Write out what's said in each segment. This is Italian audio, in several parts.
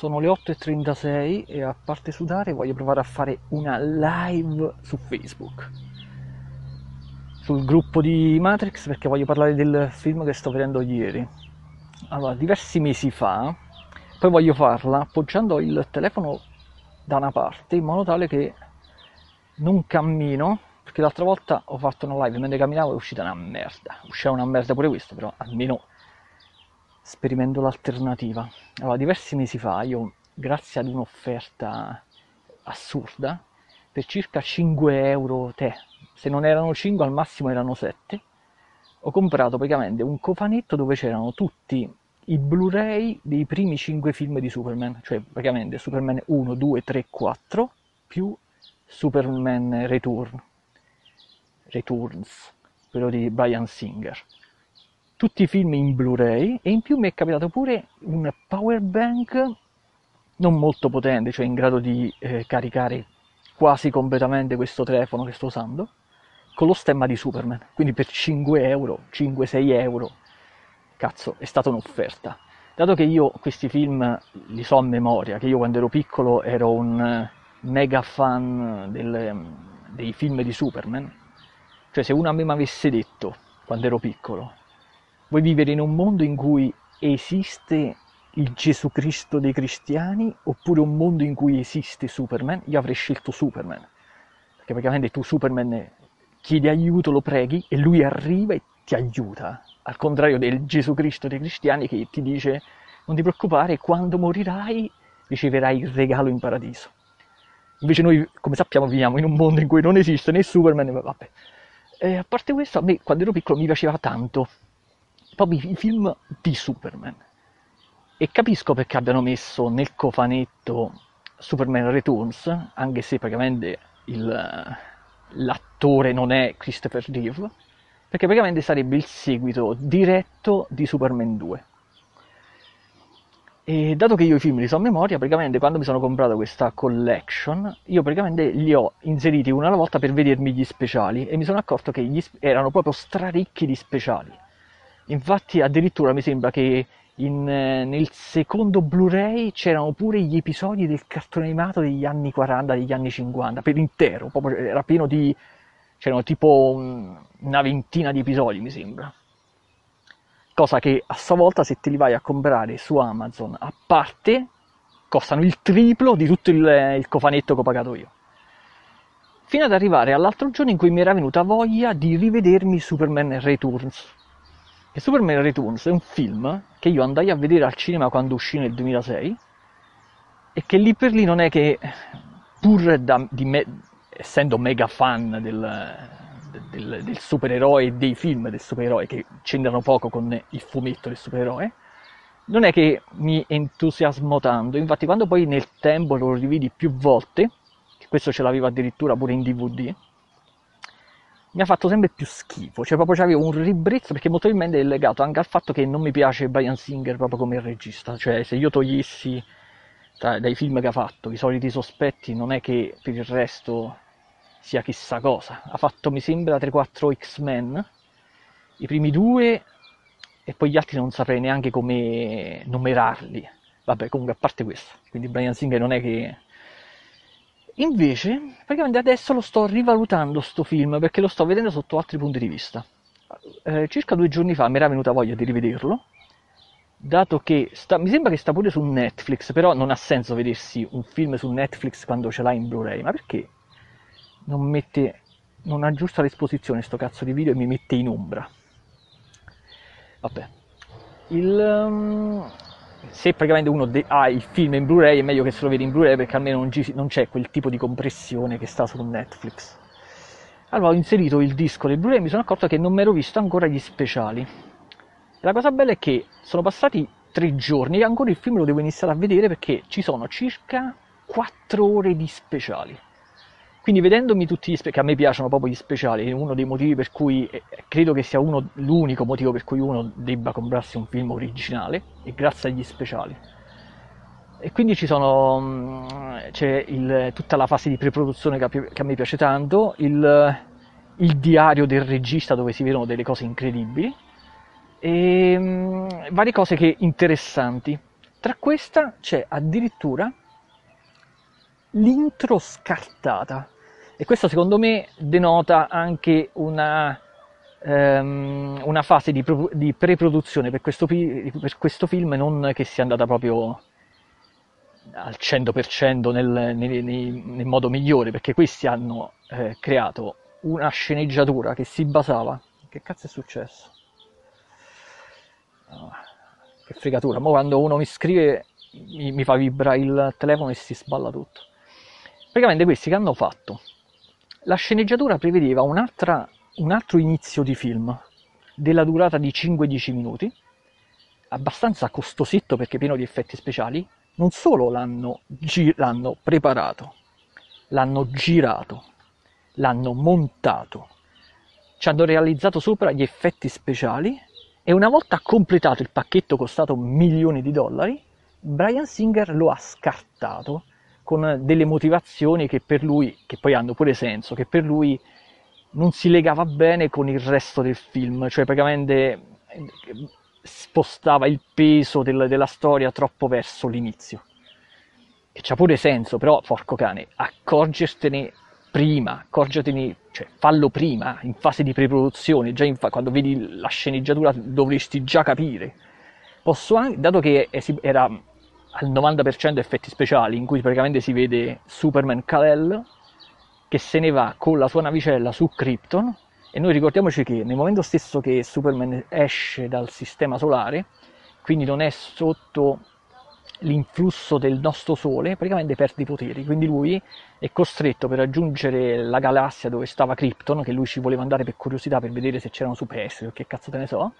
sono le 8.36 e a parte sudare voglio provare a fare una live su Facebook. Sul gruppo di Matrix perché voglio parlare del film che sto vedendo ieri. Allora, diversi mesi fa, poi voglio farla appoggiando il telefono da una parte in modo tale che non cammino perché l'altra volta ho fatto una live mentre camminavo è uscita una merda usciva una merda pure questo però almeno sperimento l'alternativa allora diversi mesi fa io grazie ad un'offerta assurda per circa 5 euro te se non erano 5 al massimo erano 7 ho comprato praticamente un cofanetto dove c'erano tutti i Blu-ray dei primi 5 film di Superman, cioè praticamente Superman 1, 2, 3, 4 più Superman Return, Returns, quello di Brian Singer. Tutti i film in Blu-ray e in più mi è capitato pure un power bank non molto potente, cioè in grado di eh, caricare quasi completamente questo telefono che sto usando, con lo stemma di Superman. Quindi per 5 euro, 5-6 euro, cazzo, è stata un'offerta. Dato che io questi film li so a memoria, che io quando ero piccolo ero un mega fan del, dei film di Superman, cioè se uno a me mi avesse detto, quando ero piccolo, vuoi vivere in un mondo in cui esiste il Gesù Cristo dei cristiani oppure un mondo in cui esiste Superman, io avrei scelto Superman. Perché praticamente tu Superman chiedi aiuto, lo preghi e lui arriva e ti aiuta. Al contrario del Gesù Cristo dei cristiani che ti dice non ti preoccupare, quando morirai riceverai il regalo in paradiso. Invece noi, come sappiamo, viviamo in un mondo in cui non esiste né Superman, vabbè. E a parte questo, a me quando ero piccolo mi piaceva tanto proprio i film di Superman. E capisco perché abbiano messo nel cofanetto Superman Returns, anche se praticamente il, l'attore non è Christopher Reeve, perché praticamente sarebbe il seguito diretto di Superman 2. E dato che io i film li so a memoria, praticamente quando mi sono comprato questa collection, io praticamente li ho inseriti una alla volta per vedermi gli speciali e mi sono accorto che gli, erano proprio straricchi di speciali. Infatti addirittura mi sembra che in, eh, nel secondo Blu-ray c'erano pure gli episodi del cartone animato degli anni 40, degli anni 50, per intero, proprio era pieno di... c'erano tipo un, una ventina di episodi mi sembra cosa che a sua volta se te li vai a comprare su Amazon a parte costano il triplo di tutto il, il cofanetto che ho pagato io. Fino ad arrivare all'altro giorno in cui mi era venuta voglia di rivedermi Superman Returns. E Superman Returns è un film che io andai a vedere al cinema quando uscì nel 2006 e che lì per lì non è che, pur da, me, essendo mega fan del, del, del supereroe e dei film del supereroe che c'entrano poco con il fumetto del supereroe, non è che mi entusiasmo tanto. Infatti, quando poi nel tempo lo rividi più volte, che questo ce l'avevo addirittura pure in DVD, mi ha fatto sempre più schifo. Cioè, proprio avevo un ribrezzo perché molto probabilmente è legato anche al fatto che non mi piace Brian Singer proprio come regista. Cioè, se io togliessi dai film che ha fatto i soliti sospetti, non è che per il resto sia chissà cosa. Ha fatto, mi sembra, 3-4 X-Men, i primi due, e poi gli altri non saprei neanche come numerarli. Vabbè, comunque, a parte questo, quindi Brian Singer non è che... Invece, praticamente adesso lo sto rivalutando sto film perché lo sto vedendo sotto altri punti di vista. Eh, circa due giorni fa mi era venuta voglia di rivederlo, dato che sta, mi sembra che sta pure su Netflix, però non ha senso vedersi un film su Netflix quando ce l'hai in Blu-ray, ma perché? non mette non aggiusta l'esposizione sto cazzo di video e mi mette in ombra vabbè il, um, se praticamente uno de- ha il film in Blu-ray è meglio che se lo vedi in Blu-ray perché almeno non, ci, non c'è quel tipo di compressione che sta su Netflix. Allora ho inserito il disco del Blu-ray e mi sono accorto che non mi ero visto ancora gli speciali. La cosa bella è che sono passati tre giorni e ancora il film lo devo iniziare a vedere perché ci sono circa 4 ore di speciali quindi vedendomi tutti gli speciali, che a me piacciono proprio gli speciali, è uno dei motivi per cui eh, credo che sia uno, l'unico motivo per cui uno debba comprarsi un film originale, è grazie agli speciali. E quindi ci sono, mm, c'è il, tutta la fase di preproduzione che a, che a me piace tanto, il, il, diario del regista dove si vedono delle cose incredibili e mm, varie cose che interessanti. Tra questa c'è addirittura l'intro scartata e questo secondo me denota anche una, um, una fase di, pro- di pre-produzione per questo, per questo, film non che sia andata proprio al 100% nel, nel, nel, modo migliore perché questi hanno eh, creato una sceneggiatura che si basava che cazzo è successo? Oh, che fregatura, ma quando uno mi scrive mi, mi fa vibrare il telefono e si sballa tutto. Praticamente questi che hanno fatto la sceneggiatura prevedeva un altro inizio di film della durata di 5-10 minuti abbastanza costosetto perché pieno di effetti speciali non solo l'hanno, gi- l'hanno preparato l'hanno girato l'hanno montato ci hanno realizzato sopra gli effetti speciali e una volta completato il pacchetto costato milioni di dollari Brian Singer lo ha scartato con delle motivazioni che per lui, che poi hanno pure senso, che per lui non si legava bene con il resto del film, cioè praticamente eh, spostava il peso del, della storia troppo verso l'inizio. Che c'ha pure senso, però, porco cane, accorgertene prima, accorgetene, cioè fallo prima, in fase di preproduzione, già fa- quando vedi la sceneggiatura dovresti già capire. Posso anche, dato che era al 90% effetti speciali in cui praticamente si vede Superman Kal-El che se ne va con la sua navicella su Krypton. E noi ricordiamoci che nel momento stesso che Superman esce dal sistema solare, quindi non è sotto l'influsso del nostro Sole, praticamente perde i poteri, quindi lui è costretto per raggiungere la galassia dove stava Krypton, che lui ci voleva andare per curiosità per vedere se c'erano superstiti o che cazzo te ne so,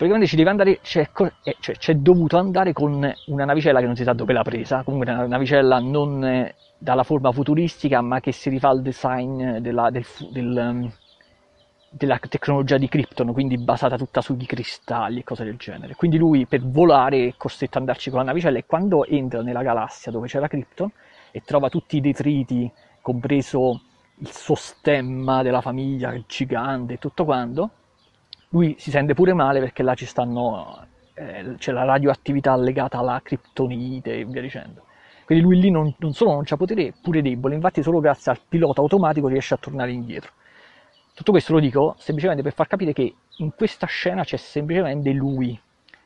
praticamente ci deve andare, c'è, eh, cioè, c'è, dovuto andare con una navicella che non si sa dove l'ha presa, comunque una navicella non eh, dalla forma futuristica ma che si rifà al design della, del, del, ehm, della tecnologia di Krypton, quindi basata tutta sui cristalli e cose del genere. Quindi lui per volare è costretto ad andarci con la navicella e quando entra nella galassia dove c'era Krypton e trova tutti i detriti, compreso il suo stemma della famiglia, il gigante e tutto quanto, lui si sente pure male perché là ci stanno, eh, c'è la radioattività legata alla criptonite e via dicendo. Quindi lui lì non, non solo non c'ha potere, è pure debole, infatti solo grazie al pilota automatico riesce a tornare indietro. Tutto questo lo dico semplicemente per far capire che in questa scena c'è semplicemente lui,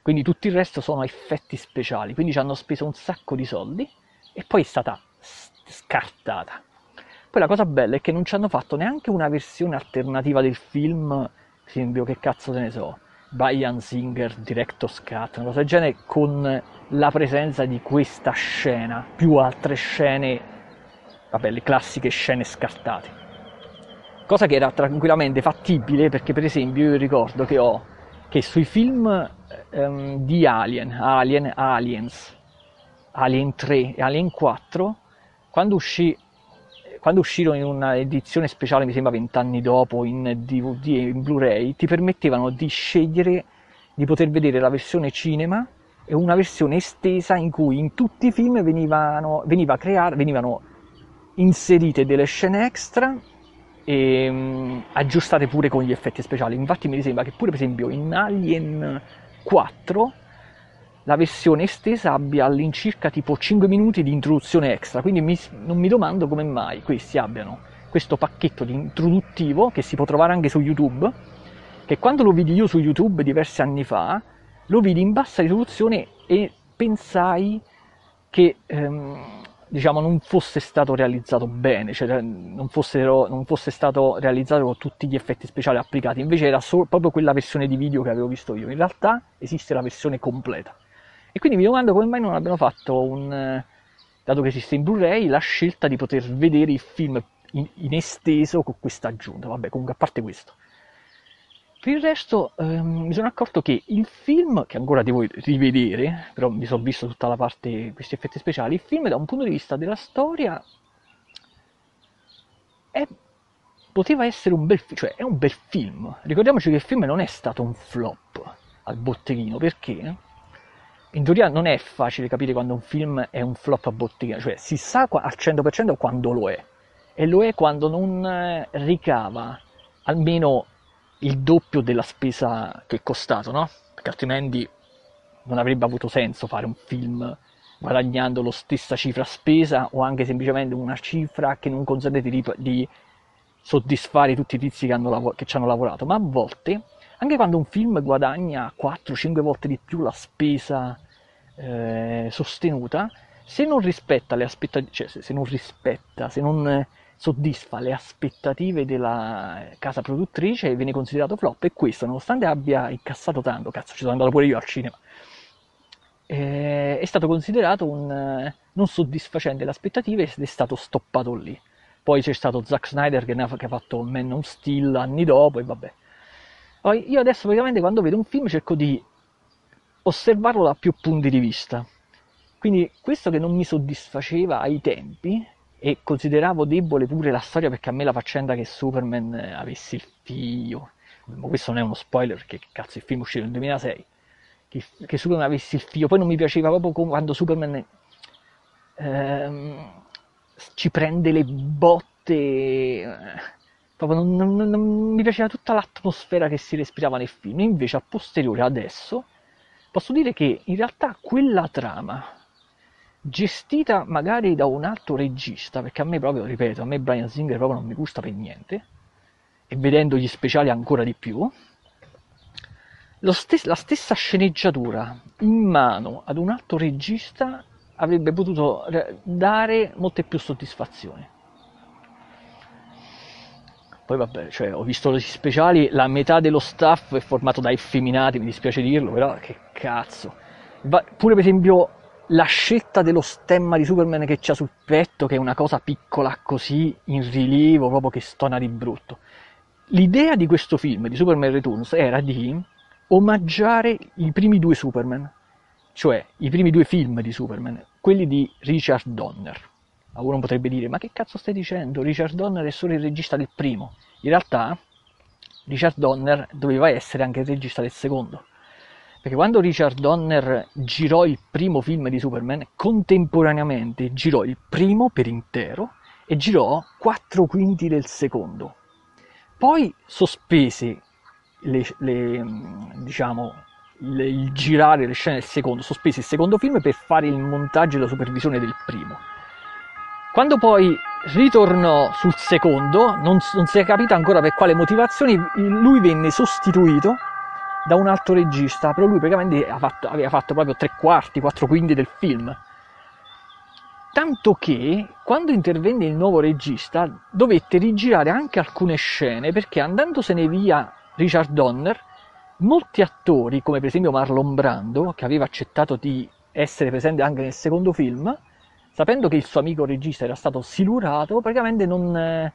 quindi tutto il resto sono effetti speciali, quindi ci hanno speso un sacco di soldi e poi è stata scartata. Poi la cosa bella è che non ci hanno fatto neanche una versione alternativa del film esempio che cazzo te ne so, Brian Singer, Director's Cut, una cosa del genere, con la presenza di questa scena, più altre scene, vabbè, le classiche scene scartate. Cosa che era tranquillamente fattibile perché per esempio io ricordo che ho che sui film um, di Alien, Alien, Aliens, Alien 3 e Alien 4, quando uscì quando uscirono in una edizione speciale, mi sembra vent'anni dopo, in DVD e in Blu-ray, ti permettevano di scegliere di poter vedere la versione cinema e una versione estesa in cui in tutti i film venivano, veniva creare, venivano inserite delle scene extra e um, aggiustate pure con gli effetti speciali. Infatti mi sembra che pure per esempio in Alien 4 la versione estesa abbia all'incirca tipo 5 minuti di introduzione extra, quindi mi, non mi domando come mai questi abbiano questo pacchetto di introduttivo che si può trovare anche su YouTube, che quando lo vidi io su YouTube diversi anni fa, lo vidi in bassa risoluzione e pensai che ehm, diciamo, non fosse stato realizzato bene, cioè non, fossero, non, fosse stato realizzato con tutti gli effetti speciali applicati, invece era solo, proprio quella versione di video che avevo visto io. In realtà esiste la versione completa. E quindi mi domando come mai non abbiano fatto un, eh, dato che esiste in Blu-ray, la scelta di poter vedere il film in, in esteso con questa aggiunta. Vabbè, comunque a parte questo. Per il resto ehm, mi sono accorto che il film, che ancora devo rivedere, però mi sono visto tutta la parte, questi effetti speciali, il film da un punto di vista della storia è, poteva essere un bel film, cioè è un bel film. Ricordiamoci che il film non è stato un flop al botteghino, perché in teoria non è facile capire quando un film è un flop a bottiglia, cioè si sa al 100% quando lo è, e lo è quando non eh, ricava almeno il doppio della spesa che è costato, no? Perché altrimenti non avrebbe avuto senso fare un film guadagnando la stessa cifra spesa o anche semplicemente una cifra che non consente di, di soddisfare tutti i tizi che, hanno, che ci hanno lavorato, ma a volte, anche quando un film guadagna 4-5 volte di più la spesa eh, sostenuta, se non rispetta le aspettative, cioè se, non rispetta, se non soddisfa le aspettative della casa produttrice viene considerato flop e questo nonostante abbia incassato tanto, cazzo ci sono andato pure io al cinema, eh, è stato considerato un, eh, non soddisfacente le aspettative ed è stato stoppato lì. Poi c'è stato Zack Snyder che, ha, che ha fatto Man of Steel anni dopo e vabbè. Io adesso praticamente quando vedo un film cerco di osservarlo da più punti di vista. Quindi questo che non mi soddisfaceva ai tempi e consideravo debole pure la storia perché a me la faccenda che Superman avesse il figlio, ma questo non è uno spoiler perché cazzo il film uscito nel 2006, che, che Superman avesse il figlio, poi non mi piaceva proprio quando Superman ehm, ci prende le botte, eh, proprio non, non, non, mi piaceva tutta l'atmosfera che si respirava nel film, invece a posteriore adesso posso dire che in realtà quella trama gestita magari da un altro regista, perché a me proprio, ripeto, a me Brian Singer proprio non mi gusta per niente, e vedendo gli speciali ancora di più, stes- la stessa sceneggiatura in mano ad un altro regista avrebbe potuto dare molte più soddisfazioni. Poi vabbè, cioè, ho visto gli speciali, la metà dello staff è formato da effeminati, mi dispiace dirlo, però che cazzo. Va- pure per esempio la scelta dello stemma di Superman che c'ha sul petto, che è una cosa piccola così in rilievo, proprio che stona di brutto. L'idea di questo film, di Superman Returns, era di omaggiare i primi due Superman, cioè i primi due film di Superman, quelli di Richard Donner. Uno potrebbe dire, ma che cazzo stai dicendo? Richard Donner è solo il regista del primo. In realtà Richard Donner doveva essere anche il regista del secondo. Perché quando Richard Donner girò il primo film di Superman, contemporaneamente girò il primo per intero e girò quattro quinti del secondo. Poi sospese le, le, diciamo, le, il girare le scene del secondo, sospesi il secondo film per fare il montaggio e la supervisione del primo. Quando poi ritornò sul secondo, non, non si è capito ancora per quale motivazioni, lui venne sostituito da un altro regista, però lui praticamente fatto, aveva fatto proprio tre quarti, quattro quinti del film. Tanto che quando intervenne il nuovo regista dovette rigirare anche alcune scene perché andandosene via Richard Donner, molti attori, come per esempio Marlon Brando, che aveva accettato di essere presente anche nel secondo film, sapendo che il suo amico regista era stato silurato, praticamente non eh,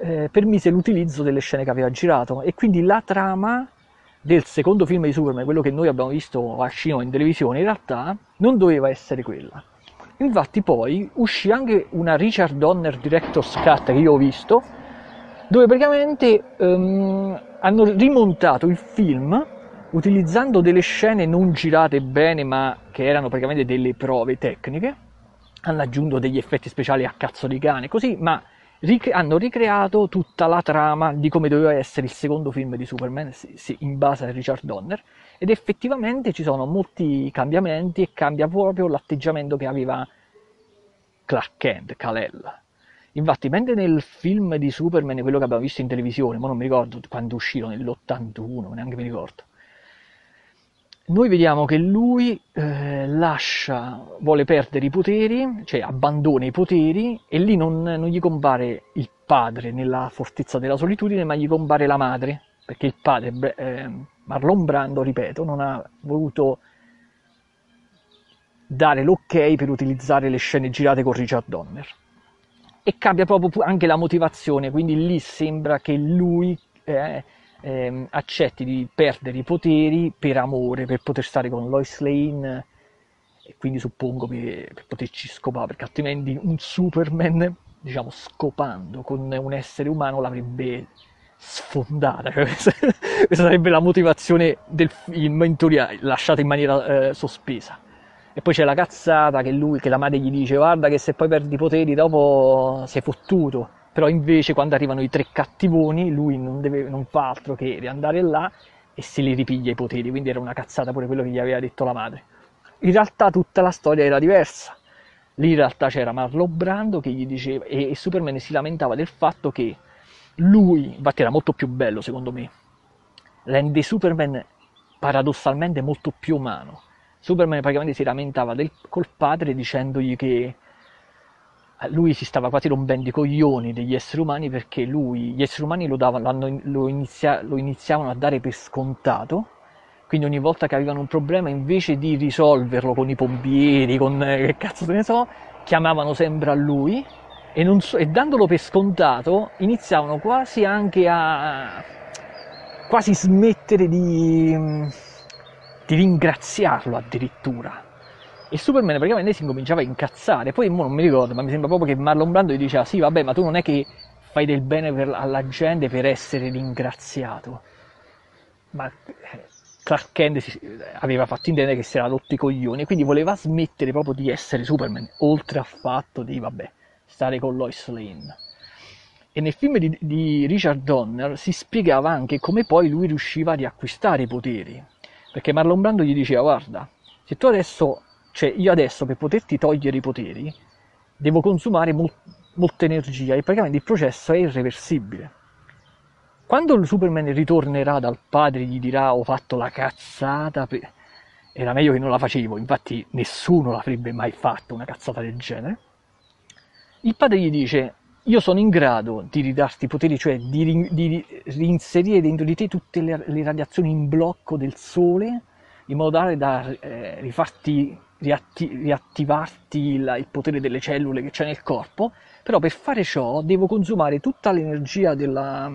eh, permise l'utilizzo delle scene che aveva girato e quindi la trama del secondo film di Superman, quello che noi abbiamo visto a cinema in televisione, in realtà non doveva essere quella. Infatti poi uscì anche una Richard Donner Director's Cut che io ho visto, dove praticamente um, hanno rimontato il film utilizzando delle scene non girate bene ma che erano praticamente delle prove tecniche hanno aggiunto degli effetti speciali a cazzo di cane così ma ric- hanno ricreato tutta la trama di come doveva essere il secondo film di Superman sì, sì, in base a Richard Donner ed effettivamente ci sono molti cambiamenti e cambia proprio l'atteggiamento che aveva Clark Kent, Kal-El. Infatti, mentre nel film di Superman, quello che abbiamo visto in televisione, ma non mi ricordo quando uscito, nell'81, neanche mi ricordo, noi vediamo che lui eh, lascia, vuole perdere i poteri, cioè abbandona i poteri e lì non, non, gli compare il padre nella fortezza della solitudine, ma gli compare la madre, perché il padre, eh, Marlon Brando, ripeto, non ha voluto dare l'ok per utilizzare le scene girate con Richard Donner. E cambia proprio anche la motivazione, quindi lì sembra che lui eh, eh, accetti di perdere i poteri per amore, per poter stare con Lois Lane e quindi suppongo per, per poterci scopare, perché altrimenti un Superman, diciamo, scopando con un essere umano l'avrebbe sfondata, questa sarebbe la motivazione del film in teoria lasciata in maniera eh, sospesa. E poi c'è la cazzata che lui, che la madre gli dice guarda che se poi perdi i poteri dopo sei fottuto. Però invece quando arrivano i tre cattivoni lui non, deve, non fa altro che andare là e se li ripiglia i poteri, quindi era una cazzata pure quello che gli aveva detto la madre. In realtà tutta la storia era diversa. Lì in realtà c'era Marlon Brando che gli diceva, e, e Superman si lamentava del fatto che lui, infatti era molto più bello secondo me, rende Superman paradossalmente molto più umano. Superman praticamente si lamentava del, col padre dicendogli che lui si stava quasi rompendo i coglioni degli esseri umani perché lui, gli esseri umani lo, davano, lo, inizia, lo iniziavano a dare per scontato, quindi ogni volta che avevano un problema invece di risolverlo con i pompieri, con eh, che cazzo se ne so, chiamavano sempre a lui e, so, e dandolo per scontato iniziavano quasi anche a quasi smettere di, di ringraziarlo addirittura e Superman praticamente si incominciava a incazzare. Poi non mi ricordo, ma mi sembra proprio che Marlon Brando gli diceva: Sì, vabbè, ma tu non è che fai del bene per, alla gente per essere ringraziato. Ma eh, Clark Kent aveva fatto intendere che si era rotto i coglioni, quindi voleva smettere proprio di essere Superman, oltre al fatto di, vabbè, stare con Lois Lane. E nel film di, di Richard Donner si spiegava anche come poi lui riusciva a riacquistare i poteri. Perché Marlon Brando gli diceva: Guarda, se tu adesso cioè io adesso per poterti togliere i poteri devo consumare mol- molta energia e praticamente il processo è irreversibile. Quando il Superman ritornerà dal padre e gli dirà ho fatto la cazzata, per... era meglio che non la facevo, infatti nessuno l'avrebbe mai fatto una cazzata del genere, il padre gli dice io sono in grado di ridarti i poteri, cioè di, di reinserire dentro di te tutte le, le, radiazioni in blocco del sole, in modo tale da eh, rifarti riatti- riattivarti il, il potere delle cellule che c'è nel corpo, però per fare ciò devo consumare tutta l'energia della,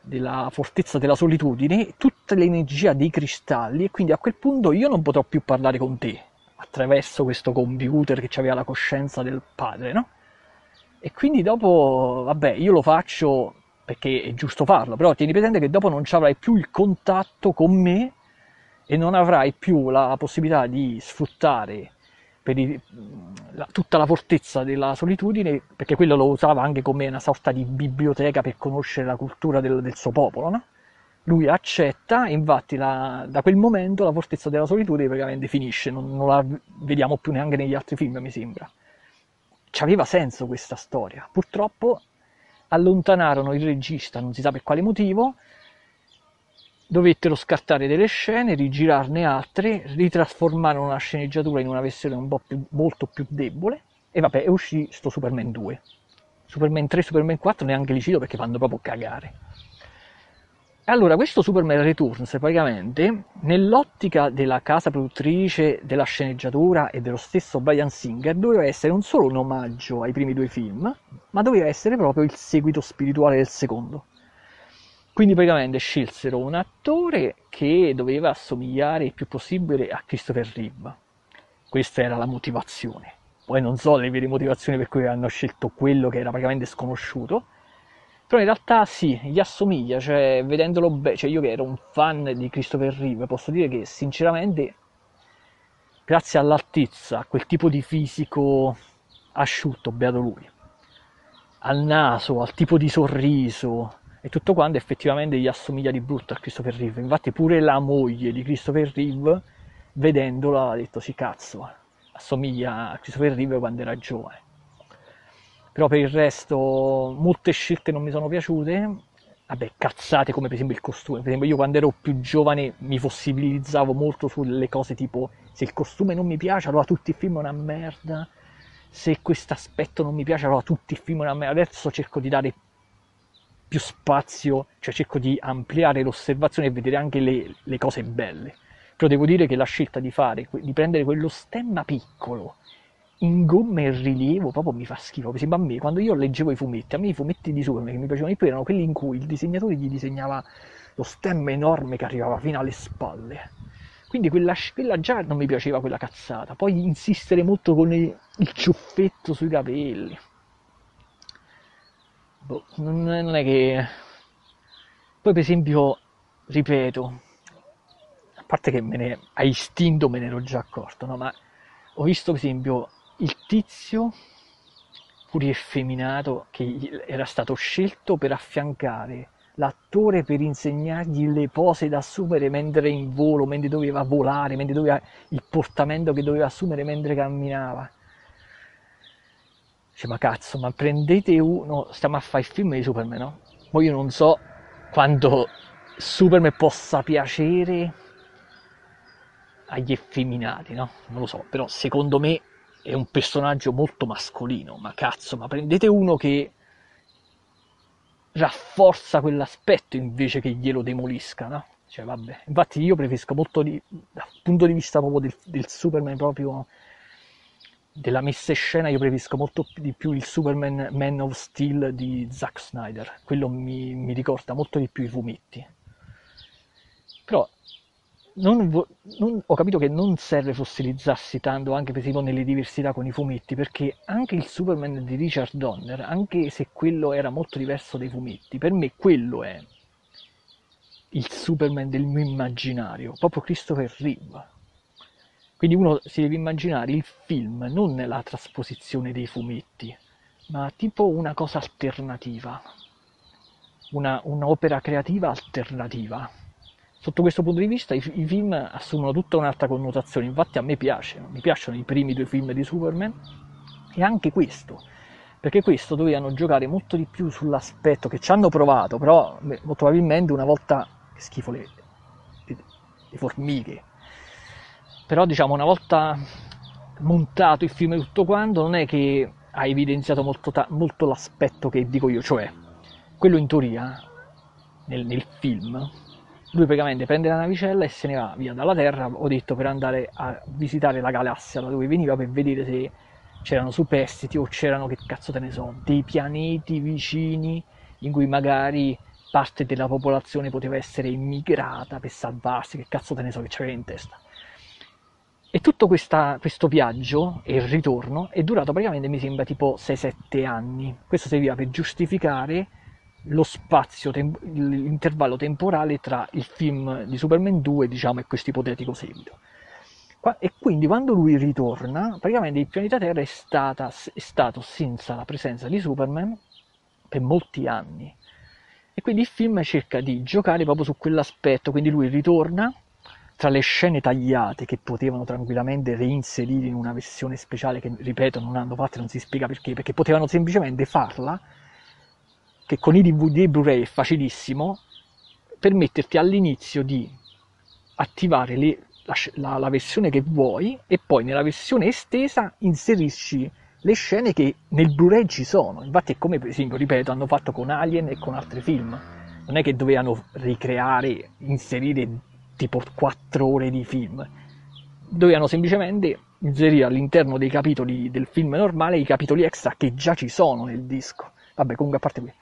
della fortezza della solitudine, tutta l'energia dei cristalli e quindi a quel punto io non potrò più parlare con te attraverso questo computer che aveva la coscienza del padre, no? E quindi dopo, vabbè, io lo faccio perché è giusto farlo, però tieni presente che dopo non ci avrai più il contatto con me e non avrai più la possibilità di sfruttare i, la, tutta la fortezza della solitudine, perché quello lo usava anche come una sorta di biblioteca per conoscere la cultura del, del suo popolo. No? Lui accetta, infatti la, da quel momento la fortezza della solitudine praticamente finisce, non, non la vediamo più neanche negli altri film, mi sembra. Ci aveva senso questa storia. Purtroppo allontanarono il regista, non si sa per quale motivo, dovettero scartare delle scene, rigirarne altre, ritrasformare una sceneggiatura in una versione un po' più, molto più debole e vabbè, è uscito sto Superman 2. Superman 3 e Superman 4 neanche li cito perché fanno proprio cagare. Allora, questo Superman Returns praticamente, nell'ottica della casa produttrice della sceneggiatura e dello stesso Brian Singer, doveva essere non solo un omaggio ai primi due film, ma doveva essere proprio il seguito spirituale del secondo. Quindi praticamente scelsero un attore che doveva assomigliare il più possibile a Christopher Reeve. Questa era la motivazione. Poi non so le vere motivazioni per cui hanno scelto quello che era praticamente sconosciuto. Però in realtà sì, gli assomiglia, cioè vedendolo bene, cioè io che ero un fan di Christopher Reeve, posso dire che sinceramente, grazie all'altezza, a quel tipo di fisico asciutto, beato lui, al naso, al tipo di sorriso, e tutto quanto effettivamente gli assomiglia di brutto a Christopher Reeve. Infatti pure la moglie di Christopher Reeve, vedendola, ha detto sì cazzo, assomiglia a Christopher Reeve quando era giovane. Però per il resto molte scelte non mi sono piaciute, vabbè cazzate come per esempio il costume, per esempio io quando ero più giovane mi fossilizzavo molto sulle cose tipo se il costume non mi piace allora tutti i film sono una merda, se questo aspetto non mi piace allora tutti i film sono una merda, adesso cerco di dare più spazio, cioè cerco di ampliare l'osservazione e vedere anche le, le cose belle. Però devo dire che la scelta di fare, di prendere quello stemma piccolo in gomma e rilievo proprio mi fa schifo. Per esempio a me, quando io leggevo i fumetti, a me i fumetti di Superman che mi piacevano di più erano quelli in cui il disegnatore gli disegnava lo stemma enorme che arrivava fino alle spalle. Quindi quella, quella già non mi piaceva quella cazzata. Poi insistere molto con il, il ciuffetto sui capelli boh, non, è, non è che... Poi per esempio, ripeto, a parte che me ne, a istinto me ne ero già accorto, no? ma ho visto per esempio il tizio pure effeminato che era stato scelto per affiancare l'attore per insegnargli le pose da assumere mentre in volo, mentre doveva volare, mentre doveva il portamento che doveva assumere mentre camminava. Dice, ma cazzo, ma prendete uno, stiamo a fare il film di Superman, no? Poi io non so quanto Superman possa piacere agli effeminati, no? Non lo so, però secondo me è un personaggio molto mascolino, ma cazzo, ma prendete uno che rafforza quell'aspetto invece che glielo demolisca, no? Cioè, vabbè, infatti io preferisco molto di, dal punto di vista proprio del, del Superman proprio della messa in scena io preferisco molto di più il Superman Man of Steel di Zack Snyder, quello mi, mi ricorda molto di più i fumetti. Però non, non, ho capito che non serve fossilizzarsi tanto anche per esempio nelle diversità con i fumetti, perché anche il Superman di Richard Donner, anche se quello era molto diverso dai fumetti, per me quello è il Superman del mio immaginario, proprio Christopher Reeve. Quindi uno si deve immaginare il film non la trasposizione dei fumetti, ma tipo una cosa alternativa, una, un'opera creativa alternativa. Sotto questo punto di vista i, i, film assumono tutta un'altra connotazione, infatti a me piacciono, mi piacciono i primi due film di Superman e anche questo, perché questo dovevano giocare molto di più sull'aspetto che ci hanno provato, però molto probabilmente una volta, che schifo le, le, le formiche, però diciamo una volta montato il film e tutto quanto non è che ha evidenziato molto, molto l'aspetto che dico io, cioè quello in teoria nel, nel film lui praticamente prende la navicella e se ne va via dalla Terra, ho detto per andare a visitare la galassia da dove veniva per vedere se c'erano superstiti o c'erano, che cazzo te ne so, dei pianeti vicini in cui magari parte della popolazione poteva essere immigrata per salvarsi, che cazzo te ne so che c'aveva in testa. E tutto questa, questo viaggio e il ritorno è durato praticamente, mi sembra, tipo 6-7 anni. Questo serviva per giustificare lo spazio, l'intervallo temporale tra il film di Superman 2 diciamo, e questo ipotetico seguito. E quindi quando lui ritorna, praticamente il pianeta Terra è, stata, è stato senza la presenza di Superman per molti anni. E quindi il film cerca di giocare proprio su quell'aspetto, quindi lui ritorna tra le scene tagliate che potevano tranquillamente reinserire in una versione speciale che, ripeto, non hanno fatto e non si spiega perché, perché potevano semplicemente farla che con i DVD e Blu-ray è facilissimo, permetterti all'inizio di attivare le, la, la, la, versione che vuoi e poi nella versione estesa inserisci le scene che nel Blu-ray ci sono. Infatti è come per esempio, ripeto, hanno fatto con Alien e con altri film. Non è che dovevano ricreare, inserire tipo 4 ore di film. Dovevano semplicemente inserire all'interno dei capitoli del film normale i capitoli extra che già ci sono nel disco. Vabbè, comunque a parte qui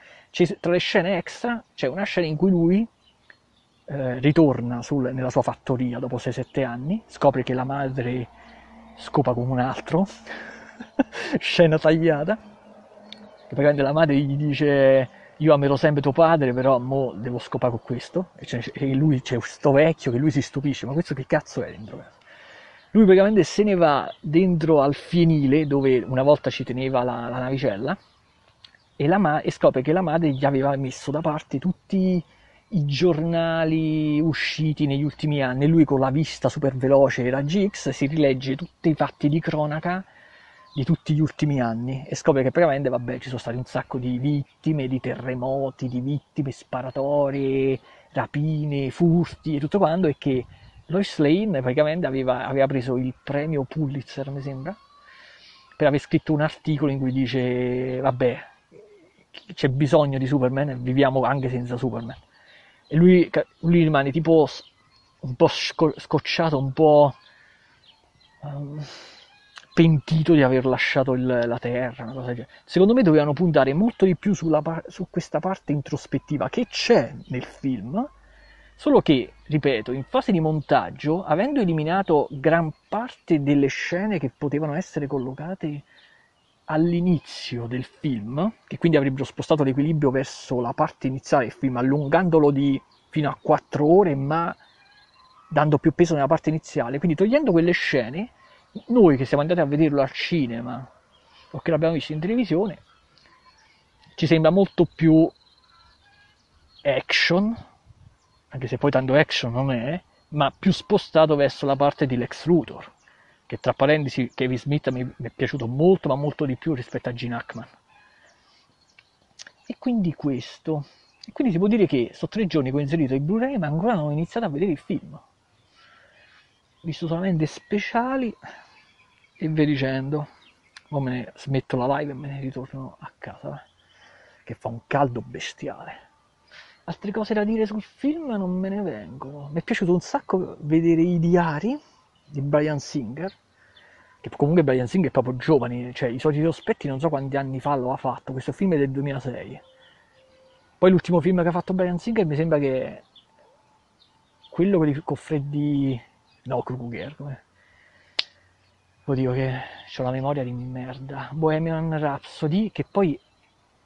tra le scene extra c'è una scena in cui lui eh, ritorna sul, nella sua fattoria dopo 6-7 anni, scopre che la madre scopa con un altro, scena tagliata, che praticamente la madre gli dice io amerò sempre tuo padre, però mo devo scopare con questo, e, e lui c'è questo vecchio che lui si stupisce, ma questo che cazzo è dentro? Lui praticamente se ne va dentro al fienile dove una volta ci teneva la, la navicella, e, ma- e scopre che la madre gli aveva messo da parte tutti i giornali usciti negli ultimi anni. Lui con la vista super veloce e raggi X si rilegge tutti i fatti di cronaca di tutti gli ultimi anni e scopre che praticamente vabbè ci sono stati un sacco di vittime, di terremoti, di vittime sparatorie, rapine, furti e tutto quanto e che Lois Lane praticamente aveva, aveva preso il premio Pulitzer mi sembra per aver scritto un articolo in cui dice vabbè c'è bisogno di Superman, viviamo anche senza Superman. E lui, lui rimane tipo un po' scocciato, un po' um, pentito di aver lasciato il, la Terra, Secondo me dovevano puntare molto di più sulla, su questa parte introspettiva che c'è nel film, solo che, ripeto, in fase di montaggio, avendo eliminato gran parte delle scene che potevano essere collocate all'inizio del film, che quindi avrebbero spostato l'equilibrio verso la parte iniziale del film, allungandolo di fino a 4 ore, ma dando più peso nella parte iniziale. Quindi togliendo quelle scene, noi che siamo andati a vederlo al cinema o che l'abbiamo visto in televisione, ci sembra molto più action, anche se poi tanto action non è, ma più spostato verso la parte di Lex Luthor, che tra parentesi Kevin Smith mi, mi è piaciuto molto, ma molto di più rispetto a Gene Hackman. E quindi questo. E quindi si può dire che sono tre giorni che ho inserito i Blu-ray, ma ancora non ho iniziato a vedere il film. Ho visto solamente speciali e via dicendo. Ora me ne smetto la live e me ne ritorno a casa, eh, che fa un caldo bestiale. Altre cose da dire sul film non me ne vengono. Mi è piaciuto un sacco vedere i diari di Brian Singer, che comunque Brian Singer è proprio giovane, cioè i soliti sospetti non so quanti anni fa lo ha fatto, questo film è del 2006. Poi l'ultimo film che ha fatto Brian Singer mi sembra che quello con Freddy... no, Kruger, come... Oddio che ho la memoria di merda. Bohemian Rhapsody, che poi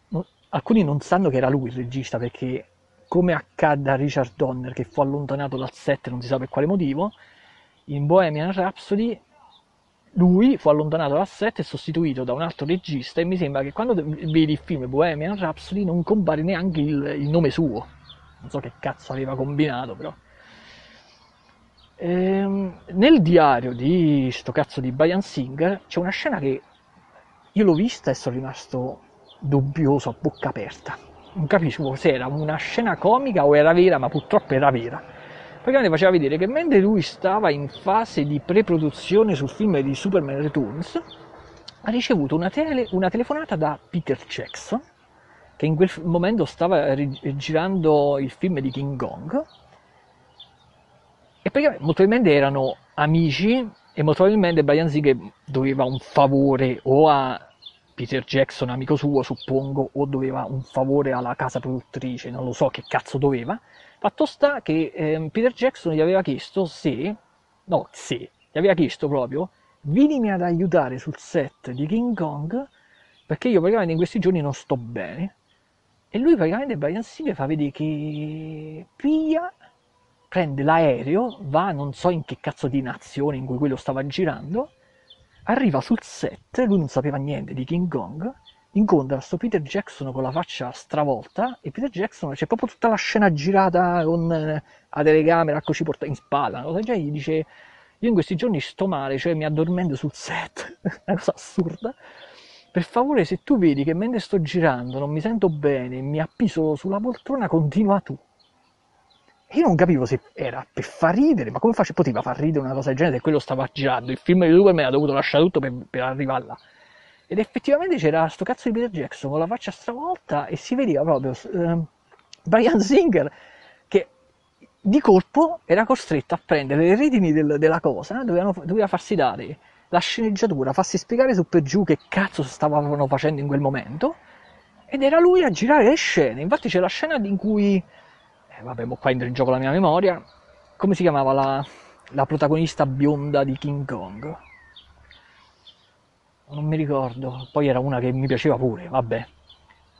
no, alcuni non sanno che era lui il regista perché come accadde a Richard Donner che fu allontanato dal set non si sa per quale motivo, in Bohemian Rhapsody lui fu allontanato dal set e sostituito da un altro regista e mi sembra che quando vedi il film Bohemian Rhapsody non compare neanche il, il nome suo. Non so che cazzo aveva combinato però. Ehm, nel diario di sto cazzo di Brian Singer c'è una scena che io l'ho vista e sono rimasto dubbioso a bocca aperta non capisco se era una scena comica o era vera, ma purtroppo era vera. Praticamente faceva vedere che mentre lui stava in fase di pre-produzione sul film di Superman Returns, ha ricevuto una, tele, una telefonata da Peter Jackson, che in quel momento stava girando il film di King Kong, e praticamente molto probabilmente erano amici e molto probabilmente Brian Singer doveva un favore o a Peter Jackson, amico suo, suppongo, o doveva un favore alla casa produttrice, non lo so che cazzo doveva. Fatto sta che eh, Peter Jackson gli aveva chiesto se, no, se, gli aveva chiesto proprio, vienimi ad aiutare sul set di King Kong, perché io praticamente in questi giorni non sto bene. E lui praticamente, Brian Singer, fa vedere che piglia, prende l'aereo, va non so in che cazzo di nazione in cui quello stava girando, Arriva sul set, lui non sapeva niente di King Kong, incontra questo Peter Jackson con la faccia stravolta e Peter Jackson c'è proprio tutta la scena girata con eh, la telecamera, ci porta in spalla, una cosa gli dice io in questi giorni sto male, cioè mi addormento sul set, una cosa assurda. Per favore, se tu vedi che mentre sto girando non mi sento bene, mi appiso sulla poltrona, continua tu. Io non capivo se era per far ridere, ma come faccio? Poteva far ridere una cosa del genere se quello stava girando. Il film di Superman ha dovuto lasciare tutto per, per arrivare là. Ed effettivamente c'era sto cazzo di Peter Jackson con la faccia stravolta e si vedeva proprio uh, Brian Singer che di colpo era costretto a prendere le redini del, della cosa, dovevano, doveva farsi dare la sceneggiatura, farsi spiegare su per giù che cazzo stavano facendo in quel momento ed era lui a girare le scene. Infatti c'è la scena in cui eh, vabbè, qua entra in gioco la mia memoria, come si chiamava la, la protagonista bionda di King Kong? Non mi ricordo, poi era una che mi piaceva pure, vabbè.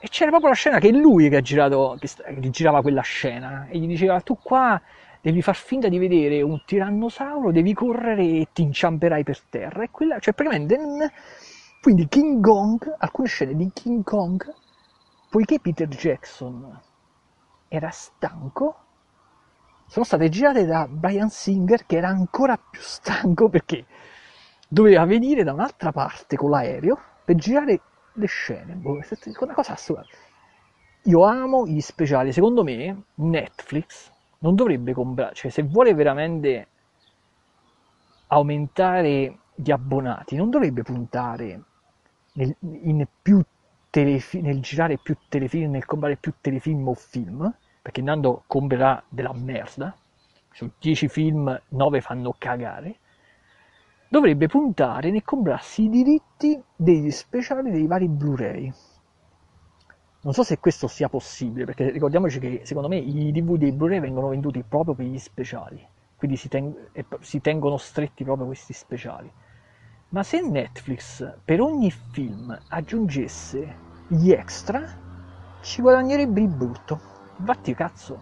E c'era proprio la scena che è lui che ha girato, che, girava quella scena, e gli diceva, tu qua devi far finta di vedere un tirannosauro, devi correre e ti inciamperai per terra. E quella, cioè praticamente, quindi King Kong, alcune scene di King Kong, poiché Peter Jackson era stanco, sono state girate da Brian Singer che era ancora più stanco perché doveva venire da un'altra parte con l'aereo per girare le scene. Boh, una cosa assurda. Io amo gli speciali, secondo me Netflix non dovrebbe comprare, cioè se vuole veramente aumentare gli abbonati, non dovrebbe puntare nel, in più telefi- nel girare più telefilm, nel comprare più telefilm o film, perché Nando comprerà della merda, su 10 film 9 fanno cagare, dovrebbe puntare nel comprarsi i diritti degli speciali dei vari Blu-ray. Non so se questo sia possibile, perché ricordiamoci che secondo me i DVD e i Blu-ray vengono venduti proprio per gli speciali, quindi si, ten- si tengono stretti proprio questi speciali. Ma se Netflix per ogni film aggiungesse gli extra, ci guadagnerebbe il brutto. Vatti cazzo.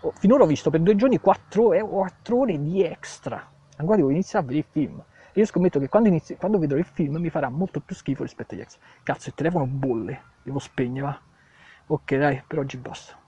Oh, finora ho visto per due giorni 4, eh, ore di extra. Ancora devo iniziare a vedere il film. E io scommetto che quando, inizio, quando vedrò il film mi farà molto più schifo rispetto agli extra. Cazzo, il telefono bolle. Devo spegnere, va. Ok, dai, per oggi basta.